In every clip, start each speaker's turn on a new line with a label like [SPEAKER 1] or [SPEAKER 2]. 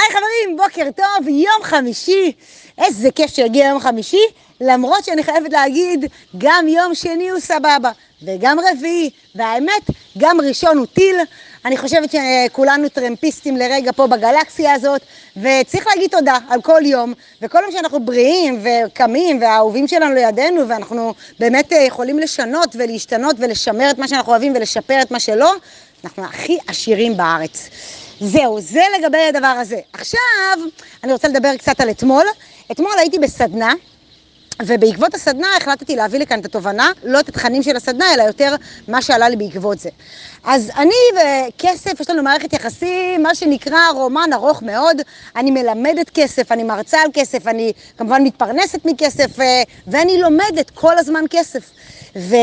[SPEAKER 1] היי חברים, בוקר טוב, יום חמישי. איזה כיף שהגיע יום חמישי, למרות שאני חייבת להגיד, גם יום שני הוא סבבה, וגם רביעי, והאמת, גם ראשון הוא טיל. אני חושבת שכולנו טרמפיסטים לרגע פה בגלקסיה הזאת, וצריך להגיד תודה על כל יום, וכל יום שאנחנו בריאים וקמים, והאהובים שלנו לידינו, ואנחנו באמת יכולים לשנות ולהשתנות ולשמר את מה שאנחנו אוהבים ולשפר את מה שלא, אנחנו הכי עשירים בארץ. זהו, זה לגבי הדבר הזה. עכשיו, אני רוצה לדבר קצת על אתמול. אתמול הייתי בסדנה, ובעקבות הסדנה החלטתי להביא לכאן את התובנה, לא את התכנים של הסדנה, אלא יותר מה שעלה לי בעקבות זה. אז אני וכסף, יש לנו מערכת יחסים, מה שנקרא רומן ארוך מאוד. אני מלמדת כסף, אני מרצה על כסף, אני כמובן מתפרנסת מכסף, אה, ואני לומדת כל הזמן כסף. ו...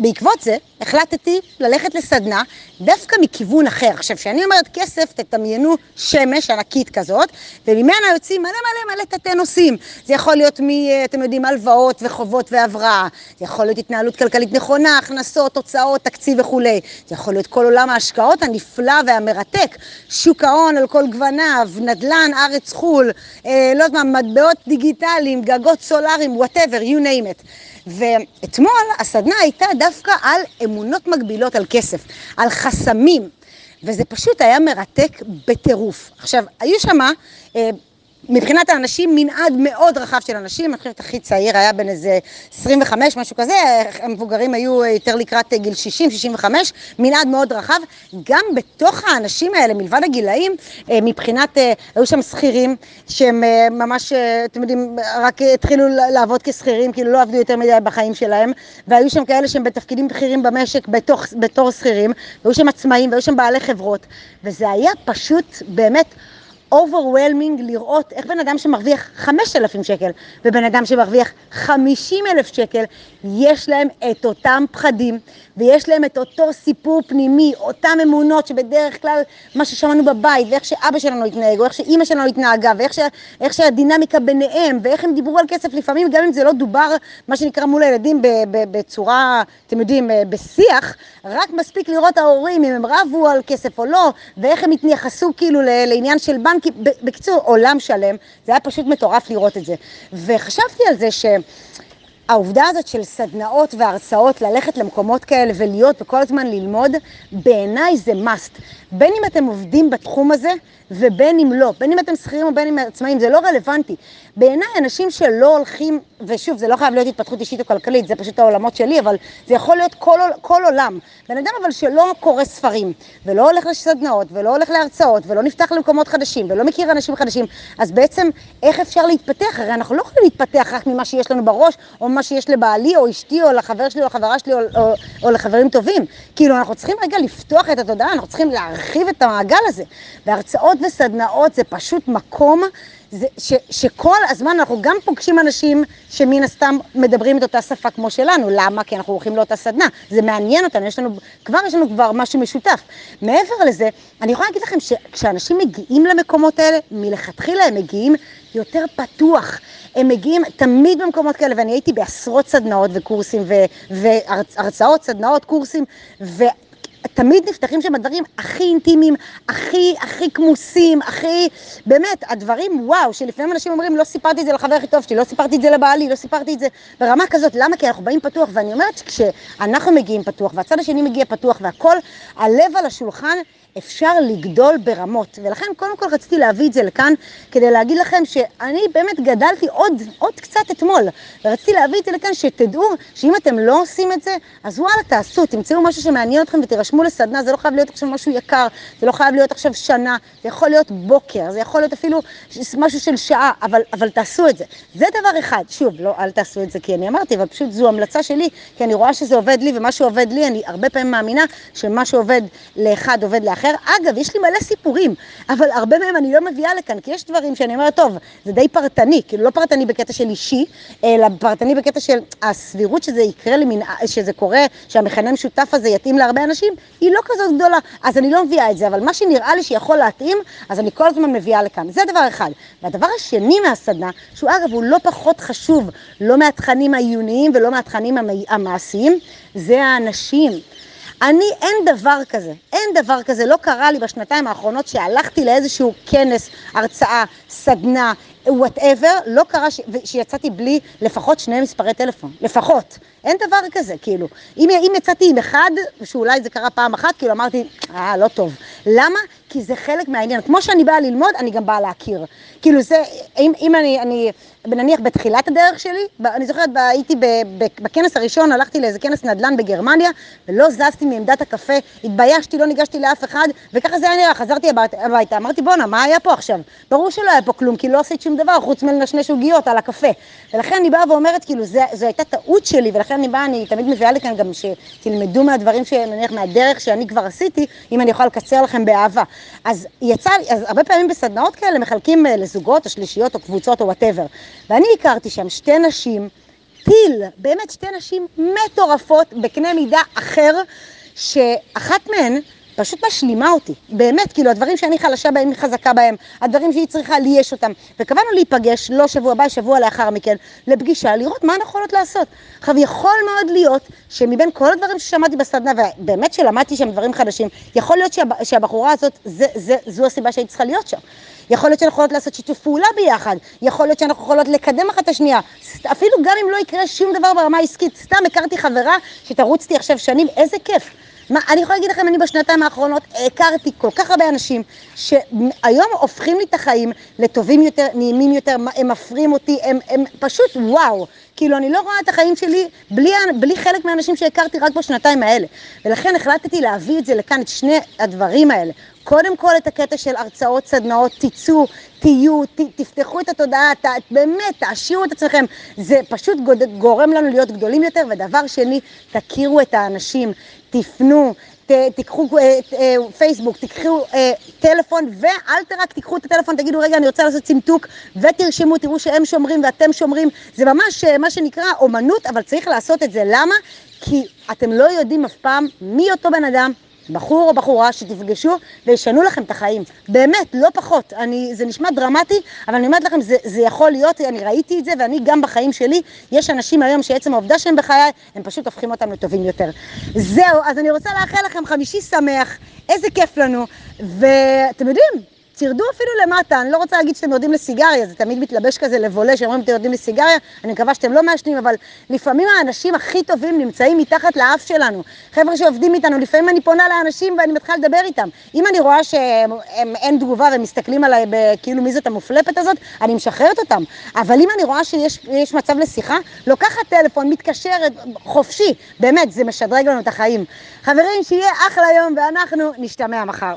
[SPEAKER 1] בעקבות זה החלטתי ללכת לסדנה דווקא מכיוון אחר. עכשיו, כשאני אומרת כסף, תדמיינו שמש ענקית כזאת, וממנה יוצאים מלא מלא מלא תתי נושאים. זה יכול להיות מ... אתם יודעים, הלוואות וחובות והבראה, זה יכול להיות התנהלות כלכלית נכונה, הכנסות, הוצאות, תקציב וכולי. זה יכול להיות כל עולם ההשקעות הנפלא והמרתק, שוק ההון על כל גווניו, נדל"ן, ארץ חו"ל, אה, לא יודעת מה, מטבעות דיגיטליים, גגות סולאריים, whatever, you name it. ואתמול הסדנה הייתה דווקא על אמונות מגבילות על כסף, על חסמים, וזה פשוט היה מרתק בטירוף. עכשיו, היו שמה... אה, מבחינת האנשים, מנעד מאוד רחב של אנשים, אני חושבת הכי צעיר היה בן איזה 25, משהו כזה, המבוגרים היו יותר לקראת גיל 60, 65, מנעד מאוד רחב. גם בתוך האנשים האלה, מלבד הגילאים, אה, מבחינת, אה, היו שם שכירים שהם אה, ממש, אתם יודעים, רק התחילו לעבוד כשכירים, כאילו לא עבדו יותר מדי בחיים שלהם, והיו שם כאלה שהם בתפקידים בכירים במשק בתוך, בתור שכירים, והיו שם עצמאים, והיו שם בעלי חברות, וזה היה פשוט באמת... overwhelming לראות איך בן אדם שמרוויח 5,000 שקל ובן אדם שמרוויח 50,000 שקל, יש להם את אותם פחדים ויש להם את אותו סיפור פנימי, אותם אמונות שבדרך כלל מה ששמענו בבית ואיך שאבא שלנו התנהג או איך שאימא שלנו התנהגה ואיך ש, שהדינמיקה ביניהם ואיך הם דיברו על כסף לפעמים גם אם זה לא דובר מה שנקרא מול הילדים בצורה, אתם יודעים, בשיח, רק מספיק לראות ההורים אם הם רבו על כסף או לא ואיך הם התייחסו כאילו לעניין של בנק בקיצור, עולם שלם, זה היה פשוט מטורף לראות את זה. וחשבתי על זה ש... העובדה הזאת של סדנאות והרצאות, ללכת למקומות כאלה ולהיות וכל הזמן ללמוד, בעיניי זה must. בין אם אתם עובדים בתחום הזה ובין אם לא, בין אם אתם שכירים או בין אם עצמאים, זה לא רלוונטי. בעיניי אנשים שלא הולכים, ושוב, זה לא חייב להיות התפתחות אישית או כלכלית, זה פשוט העולמות שלי, אבל זה יכול להיות כל, כל עולם. בן אדם אבל שלא קורא ספרים, ולא הולך לסדנאות, ולא הולך להרצאות, ולא נפתח למקומות חדשים, ולא מכיר אנשים חדשים, אז בעצם איך אפשר להתפתח? הרי אנחנו לא יכולים להתפתח רק ממה שיש לנו בראש, או ממה שיש לבעלי, או אשתי, או לחבר שלי, או לחברה שלי, או, או, או לחברים טובים. כאילו, אנחנו צריכים רגע לפתוח את התודעה, אנחנו צריכים להרחיב את המעגל הזה. והרצאות וסדנאות זה פשוט מקום זה ש, שכל הזמן אנחנו גם פוגשים אנשים שמן הסתם מדברים את אותה שפה כמו שלנו. למה? כי אנחנו הולכים לאותה סדנה. זה מעניין אותנו, יש לנו, כבר יש לנו כבר משהו משותף. מעבר לזה, אני יכולה להגיד לכם שכשאנשים מגיעים למקומות האלה, מלכתחילה הם מגיעים יותר פתוח. הם מגיעים תמיד במקומות כאלה, ואני הייתי בעשרות סדנאות וקורסים והרצאות, סדנאות, קורסים, ו... תמיד נפתחים שם הדברים הכי אינטימיים, הכי, הכי כמוסים, הכי, באמת, הדברים, וואו, שלפעמים אנשים אומרים, לא סיפרתי את זה לחבר הכי טוב שלי, לא סיפרתי את זה לבעלי, לא סיפרתי את זה ברמה כזאת, למה? כי אנחנו באים פתוח, ואני אומרת שכשאנחנו מגיעים פתוח, והצד השני מגיע פתוח, והכל, הלב על השולחן, אפשר לגדול ברמות. ולכן קודם כל רציתי להביא את זה לכאן כדי להגיד לכם שאני באמת גדלתי עוד, עוד קצת אתמול. ורציתי להביא את זה לכאן שתדעו שאם אתם לא עושים את זה, אז וואלה תעשו, תמצאו משהו שמעניין אתכם ותירשמו לסדנה, זה לא חייב להיות עכשיו משהו יקר, זה לא חייב להיות עכשיו שנה, זה יכול להיות בוקר, זה יכול להיות אפילו משהו של שעה, אבל, אבל תעשו את זה. זה דבר אחד, שוב, לא אל תעשו את זה כי אני אמרתי, אבל פשוט זו המלצה שלי, כי אני רואה שזה עובד לי ומה שעובד לי, אני הרבה פעמים מאמינה שמה שעובד לאחד עובד לאחר. אחר. אגב, יש לי מלא סיפורים, אבל הרבה מהם אני לא מביאה לכאן, כי יש דברים שאני אומרת, טוב, זה די פרטני, כאילו לא פרטני בקטע של אישי, אלא פרטני בקטע של הסבירות שזה יקרה למנ... שזה קורה, שהמכנה המשותף הזה יתאים להרבה אנשים, היא לא כזאת גדולה. אז אני לא מביאה את זה, אבל מה שנראה לי שיכול להתאים, אז אני כל הזמן מביאה לכאן. זה דבר אחד. והדבר השני מהסדנה, שהוא אגב, הוא לא פחות חשוב, לא מהתכנים העיוניים ולא מהתכנים המעשיים, זה האנשים. אני, אין דבר כזה, אין דבר כזה, לא קרה לי בשנתיים האחרונות שהלכתי לאיזשהו כנס, הרצאה, סדנה, whatever, לא קרה ש... שיצאתי בלי לפחות שני מספרי טלפון, לפחות. אין דבר כזה, כאילו. אם, אם יצאתי עם אחד, שאולי זה קרה פעם אחת, כאילו אמרתי, אה, לא טוב. למה? כי זה חלק מהעניין. כמו שאני באה ללמוד, אני גם באה להכיר. כאילו זה, אם, אם אני, אני, נניח בתחילת הדרך שלי, אני זוכרת, הייתי בכנס הראשון, הלכתי לאיזה כנס נדל"ן בגרמניה, ולא זזתי מעמדת הקפה, התביישתי, לא ניגשתי לאף אחד, וככה זה היה נראה, חזרתי הביתה, אמרתי, בואנה, מה היה פה עכשיו? ברור שלא היה פה כלום, כי לא עשית שום דבר, חוץ מלנשנש עוגיות על הקפה. ולכן אני באה ואומרת, כאילו, זו הייתה טעות שלי, ולכן אני באה, אני תמיד מביאה לכאן גם שתלמדו מהדברים, נניח, מהדרך שאני כבר עשיתי, אם אני יכולה לקצר לכם באהבה. אז יצא אז הרבה פעמים בסדנאות כאלה מחלקים אה, לזוגות או שלישיות או קבוצות או וואטאבר. ואני הכרתי שם שתי נשים, טיל, באמת שתי נשים מטורפות בקנה מידה אחר, שאחת מהן פשוט משלימה אותי, באמת, כאילו הדברים שאני חלשה בהם, היא חזקה בהם, הדברים שהיא צריכה, לי יש אותם. וקבענו להיפגש, לא שבוע הבא, שבוע לאחר מכן, לפגישה, לראות מה אנחנו יכולות לעשות. עכשיו, יכול מאוד להיות שמבין כל הדברים ששמעתי בסדנה, ובאמת שלמדתי שם דברים חדשים, יכול להיות שהב, שהבחורה הזאת, זה, זה, זו הסיבה שהיא צריכה להיות שם. יכול להיות שאנחנו יכולות לעשות שיתוף פעולה ביחד, יכול להיות שאנחנו יכולות לקדם אחת את השנייה, אפילו גם אם לא יקרה שום דבר ברמה העסקית, סתם הכרתי חברה שתרוצתי עכשיו שנים, איזה כיף. מה, אני יכולה להגיד לכם, אני בשנתיים האחרונות הכרתי כל כך הרבה אנשים שהיום הופכים לי את החיים לטובים יותר, נעימים יותר, הם מפרים אותי, הם, הם פשוט וואו. כאילו, אני לא רואה את החיים שלי בלי, בלי חלק מהאנשים שהכרתי רק בשנתיים האלה. ולכן החלטתי להביא את זה לכאן, את שני הדברים האלה. קודם כל את הקטע של הרצאות, סדנאות, תצאו, תהיו, ת, תפתחו את התודעה, ת, באמת, תעשירו את עצמכם. זה פשוט גורם לנו להיות גדולים יותר. ודבר שני, תכירו את האנשים, תפנו, ת, תיקחו אה, אה, פייסבוק, תיקחו אה, טלפון, ואל רק תיקחו את הטלפון, תגידו, רגע, אני רוצה לעשות צמתוק, ותרשמו, תראו שהם שומרים ואתם שומרים. זה ממש מה שנקרא אומנות, אבל צריך לעשות את זה. למה? כי אתם לא יודעים אף פעם מי אותו בן אדם, בחור או בחורה שתפגשו וישנו לכם את החיים. באמת, לא פחות. אני, זה נשמע דרמטי, אבל אני אומרת לכם, זה, זה יכול להיות, אני ראיתי את זה, ואני גם בחיים שלי, יש אנשים היום שעצם העובדה שהם בחיי, הם פשוט הופכים אותם לטובים יותר. זהו, אז אני רוצה לאחל לכם חמישי שמח, איזה כיף לנו, ואתם יודעים, תרדו אפילו למטה, אני לא רוצה להגיד שאתם יורדים לסיגריה, זה תמיד מתלבש כזה לבולה, שאומרים אתם יורדים לסיגריה, אני מקווה שאתם לא מעשנים, אבל לפעמים האנשים הכי טובים נמצאים מתחת לאף שלנו. חבר'ה שעובדים איתנו, לפעמים אני פונה לאנשים ואני מתחילה לדבר איתם. אם אני רואה שאין תגובה והם מסתכלים עליי כאילו מי זאת המופלפת הזאת, אני משחררת אותם. אבל אם אני רואה שיש מצב לשיחה, לוקחת טלפון, מתקשרת, חופשי, באמת, זה משדרג לנו את החיים. חברים, שיהיה אחלה יום ואנחנו נשתמע מחר.